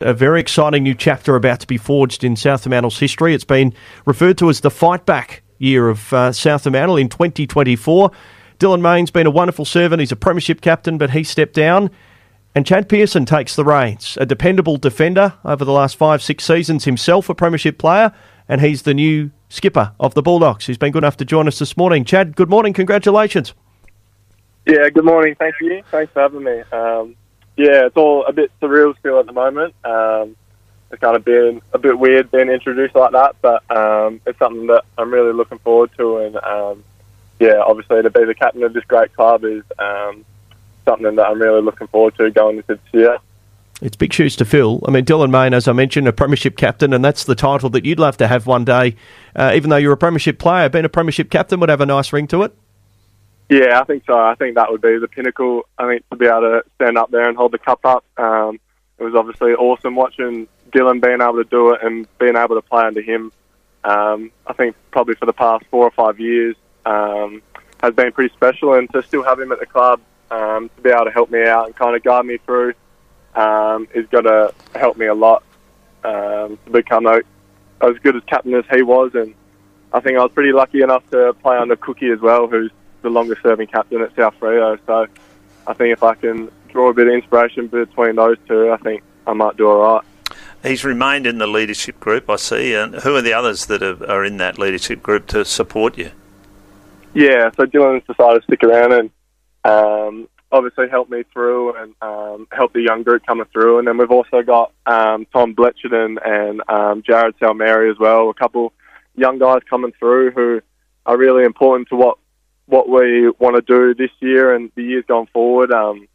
A very exciting new chapter about to be forged in South Fremantle's history. It's been referred to as the fight back year of uh, South Fremantle in 2024. Dylan Mayne's been a wonderful servant. He's a premiership captain, but he stepped down. And Chad Pearson takes the reins, a dependable defender over the last five, six seasons, himself a premiership player, and he's the new skipper of the Bulldogs. He's been good enough to join us this morning. Chad, good morning. Congratulations. Yeah, good morning. Thank you. Thanks for having me. Um, yeah, it's all a bit surreal still at the moment. Um, it's kind of been a bit weird being introduced like that, but um, it's something that I'm really looking forward to. And um, yeah, obviously to be the captain of this great club is um, something that I'm really looking forward to going into this year. It's big shoes to fill. I mean, Dylan Mayne, as I mentioned, a premiership captain, and that's the title that you'd love to have one day. Uh, even though you're a premiership player, being a premiership captain would have a nice ring to it. Yeah, I think so. I think that would be the pinnacle. I think to be able to stand up there and hold the cup up. Um, it was obviously awesome watching Dylan being able to do it and being able to play under him. Um, I think probably for the past four or five years um, has been pretty special, and to still have him at the club um, to be able to help me out and kind of guide me through um, is going to help me a lot um, to become a, as good as captain as he was. And I think I was pretty lucky enough to play under Cookie as well, who's the longest serving captain at South Freo. So I think if I can draw a bit of inspiration between those two, I think I might do all right. He's remained in the leadership group, I see. And who are the others that are, in that leadership group to support you? Yeah, so Dylan's decided to stick around and um, obviously help me through and um, help the young group coming through. And then we've also got um, Tom Bletcherton and um, Jared Salmeri as well, a couple young guys coming through who are really important to what what we want to do this year and the years going forward. Um,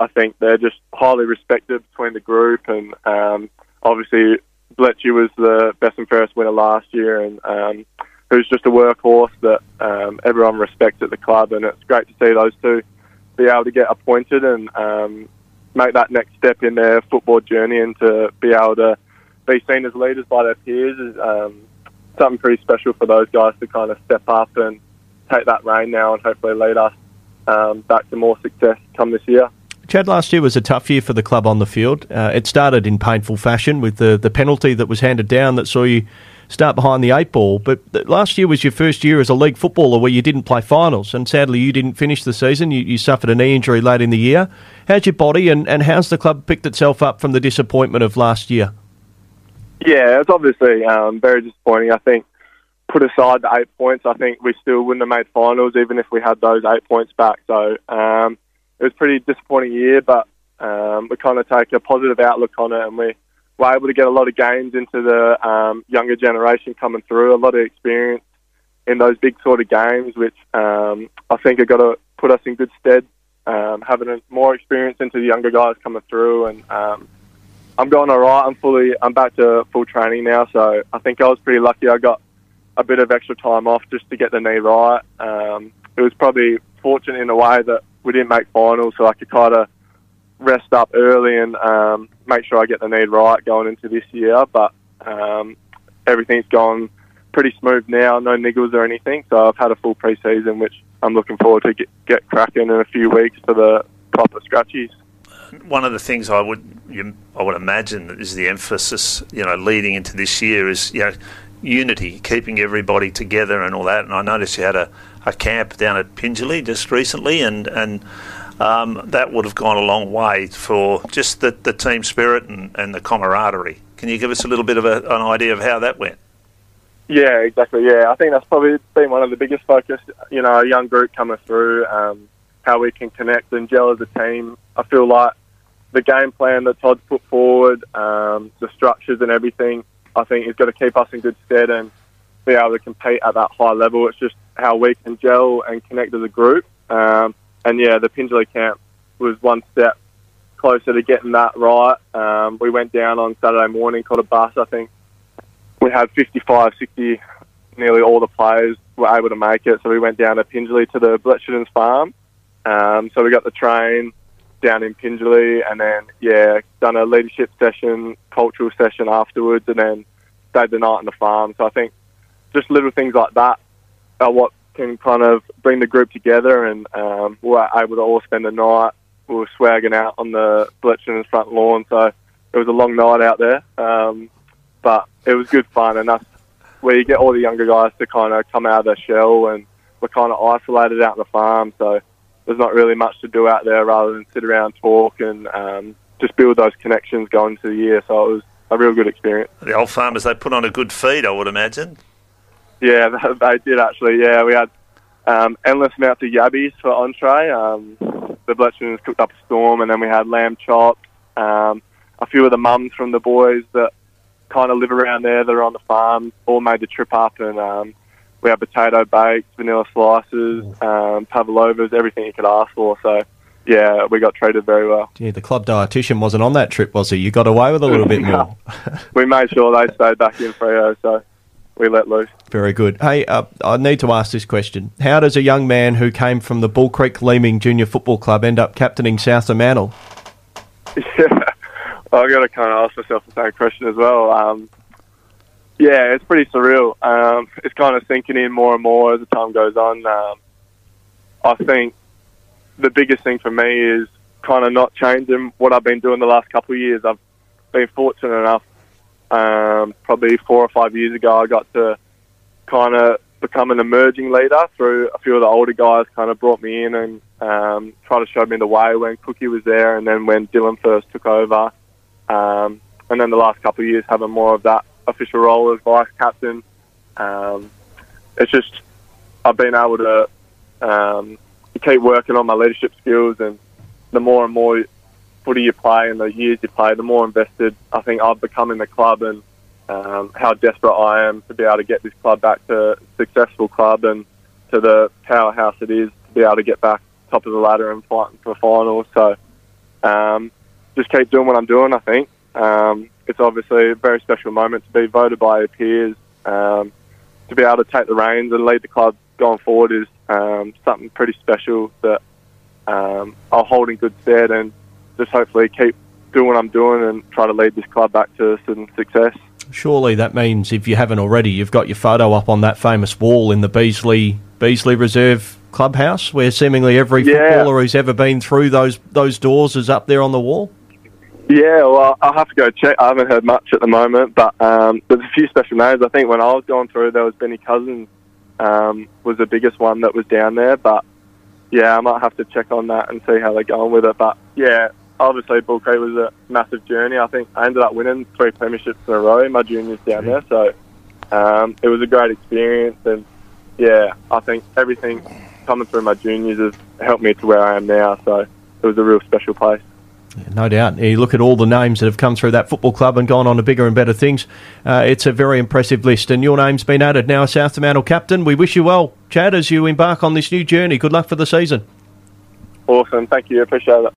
I think they're just highly respected between the group, and um, obviously Bletchy was the best and fairest winner last year, and um, who's just a workhorse that um, everyone respects at the club, and it's great to see those two be able to get appointed and um, make that next step in their football journey, and to be able to be seen as leaders by their peers is um, something pretty special for those guys to kind of step up and take that reign now and hopefully lead us um, back to more success come this year. Chad, last year was a tough year for the club on the field. Uh, it started in painful fashion with the, the penalty that was handed down that saw you start behind the eight ball. But last year was your first year as a league footballer where you didn't play finals, and sadly you didn't finish the season. You, you suffered a knee injury late in the year. How's your body, and, and how's the club picked itself up from the disappointment of last year? Yeah, it's obviously um, very disappointing. I think put aside the eight points, I think we still wouldn't have made finals even if we had those eight points back. So um, it was a pretty disappointing year, but um, we kind of take a positive outlook on it, and we were able to get a lot of games into the um, younger generation coming through, a lot of experience in those big sort of games, which um, I think are going to put us in good stead. Um, having a, more experience into the younger guys coming through, and um, I'm going all right. I'm fully, I'm back to full training now, so I think I was pretty lucky. I got a bit of extra time off just to get the knee right. Um, it was probably fortunate in a way that we didn't make finals, so I could kind of rest up early and um, make sure I get the knee right going into this year. But um, everything's gone pretty smooth now, no niggles or anything. So I've had a full pre-season, which I'm looking forward to get, get cracking in a few weeks for the proper scratchies. One of the things I would I would imagine is the emphasis, you know, leading into this year is you know unity, keeping everybody together and all that. And I noticed you had a, a camp down at Pingelly just recently, and and um, that would have gone a long way for just the, the team spirit and, and the camaraderie. Can you give us a little bit of a, an idea of how that went? Yeah, exactly. Yeah, I think that's probably been one of the biggest focus. You know, a young group coming through, um, how we can connect and gel as a team. I feel like the game plan that Todd's put forward, um, the structures and everything, I think is going to keep us in good stead and be able to compete at that high level. It's just how we can gel and connect as a group. Um, and yeah, the Pingelly camp was one step closer to getting that right. Um, we went down on Saturday morning, caught a bus. I think we had 55, 60, nearly all the players were able to make it. So we went down to Pingelly to the Bletcherton's farm. Um, so we got the train down in Pingelly, and then yeah, done a leadership session, cultural session afterwards, and then stayed the night on the farm. So I think just little things like that are what can kind of bring the group together, and um, we were able to all spend the night. We were swagging out on the Bletcherton's front lawn, so it was a long night out there, um, but it was good fun, and that's where you get all the younger guys to kind of come out of their shell, and we're kind of isolated out on the farm, so there's not really much to do out there rather than sit around, talk, and um, just build those connections going into the year. So it was a real good experience. The old farmers they put on a good feed, I would imagine. Yeah, they did actually. Yeah, we had um, endless amounts of yabbies for entree. Um, the Bletchmans cooked up a storm, and then we had lamb chops. Um, a few of the mums from the boys that kind of live around there that are on the farm all made the trip up, and um, we had potato bakes, vanilla slices, um, pavlovas, everything you could ask for. So yeah, we got treated very well. Yeah, the club dietitian wasn't on that trip, was he? You got away with a little bit more. we made sure they stayed back in Freo, so we let loose. Very good. Hey, uh, I need to ask this question. How does a young man who came from the Bull Creek Leeming Junior Football Club end up captaining South Fremantle? Yeah, I've got to kind of ask myself the same question as well. Um, yeah, it's pretty surreal. Um, it's kind of sinking in more and more as the time goes on. Um, I think the biggest thing for me is kind of not changing what I've been doing the last couple of years. I've been fortunate enough, um, probably four or five years ago, I got to kind of become an emerging leader through a few of the older guys kind of brought me in and um, tried to show me the way when Cookie was there and then when Dylan first took over. Um, and then the last couple of years having more of that official role as vice captain. Um, it's just, I've been able to um, keep working on my leadership skills and the more and more footy you play and the years you play, the more invested I think I've become in the club and um, how desperate I am to be able to get this club back to a successful club and to the powerhouse it is to be able to get back top of the ladder and fighting for finals. So um, just keep doing what I'm doing. I think um, it's obviously a very special moment to be voted by your peers, um, to be able to take the reins and lead the club going forward is um, something pretty special that um, I'll hold in good stead and just hopefully keep doing what I'm doing and try to lead this club back to some success. Surely that means if you haven't already, you've got your photo up on that famous wall in the Beasley Beasley Reserve clubhouse, where seemingly every Yeah. footballer who's ever been through those those doors is up there on the wall. Yeah, well, I'll have to go check. I haven't heard much at the moment, but um, there's a few special names. I think when I was going through, there was Benny Cousins um, was the biggest one that was down there. But yeah, I might have to check on that and see how they're going with it. But yeah, obviously Bull Creek was a massive journey. I think I ended up winning three premierships in a row in my juniors down there, so um, it was a great experience. And yeah, I think everything coming through my juniors has helped me to where I am now. So it was a real special place. No doubt. You look at all the names that have come through that football club and gone on to bigger and better things. Uh, it's a very impressive list, and your name's been added now, South Fremantle captain. We wish you well, Chad, as you embark on this new journey. Good luck for the season. Awesome. Thank you. Appreciate it.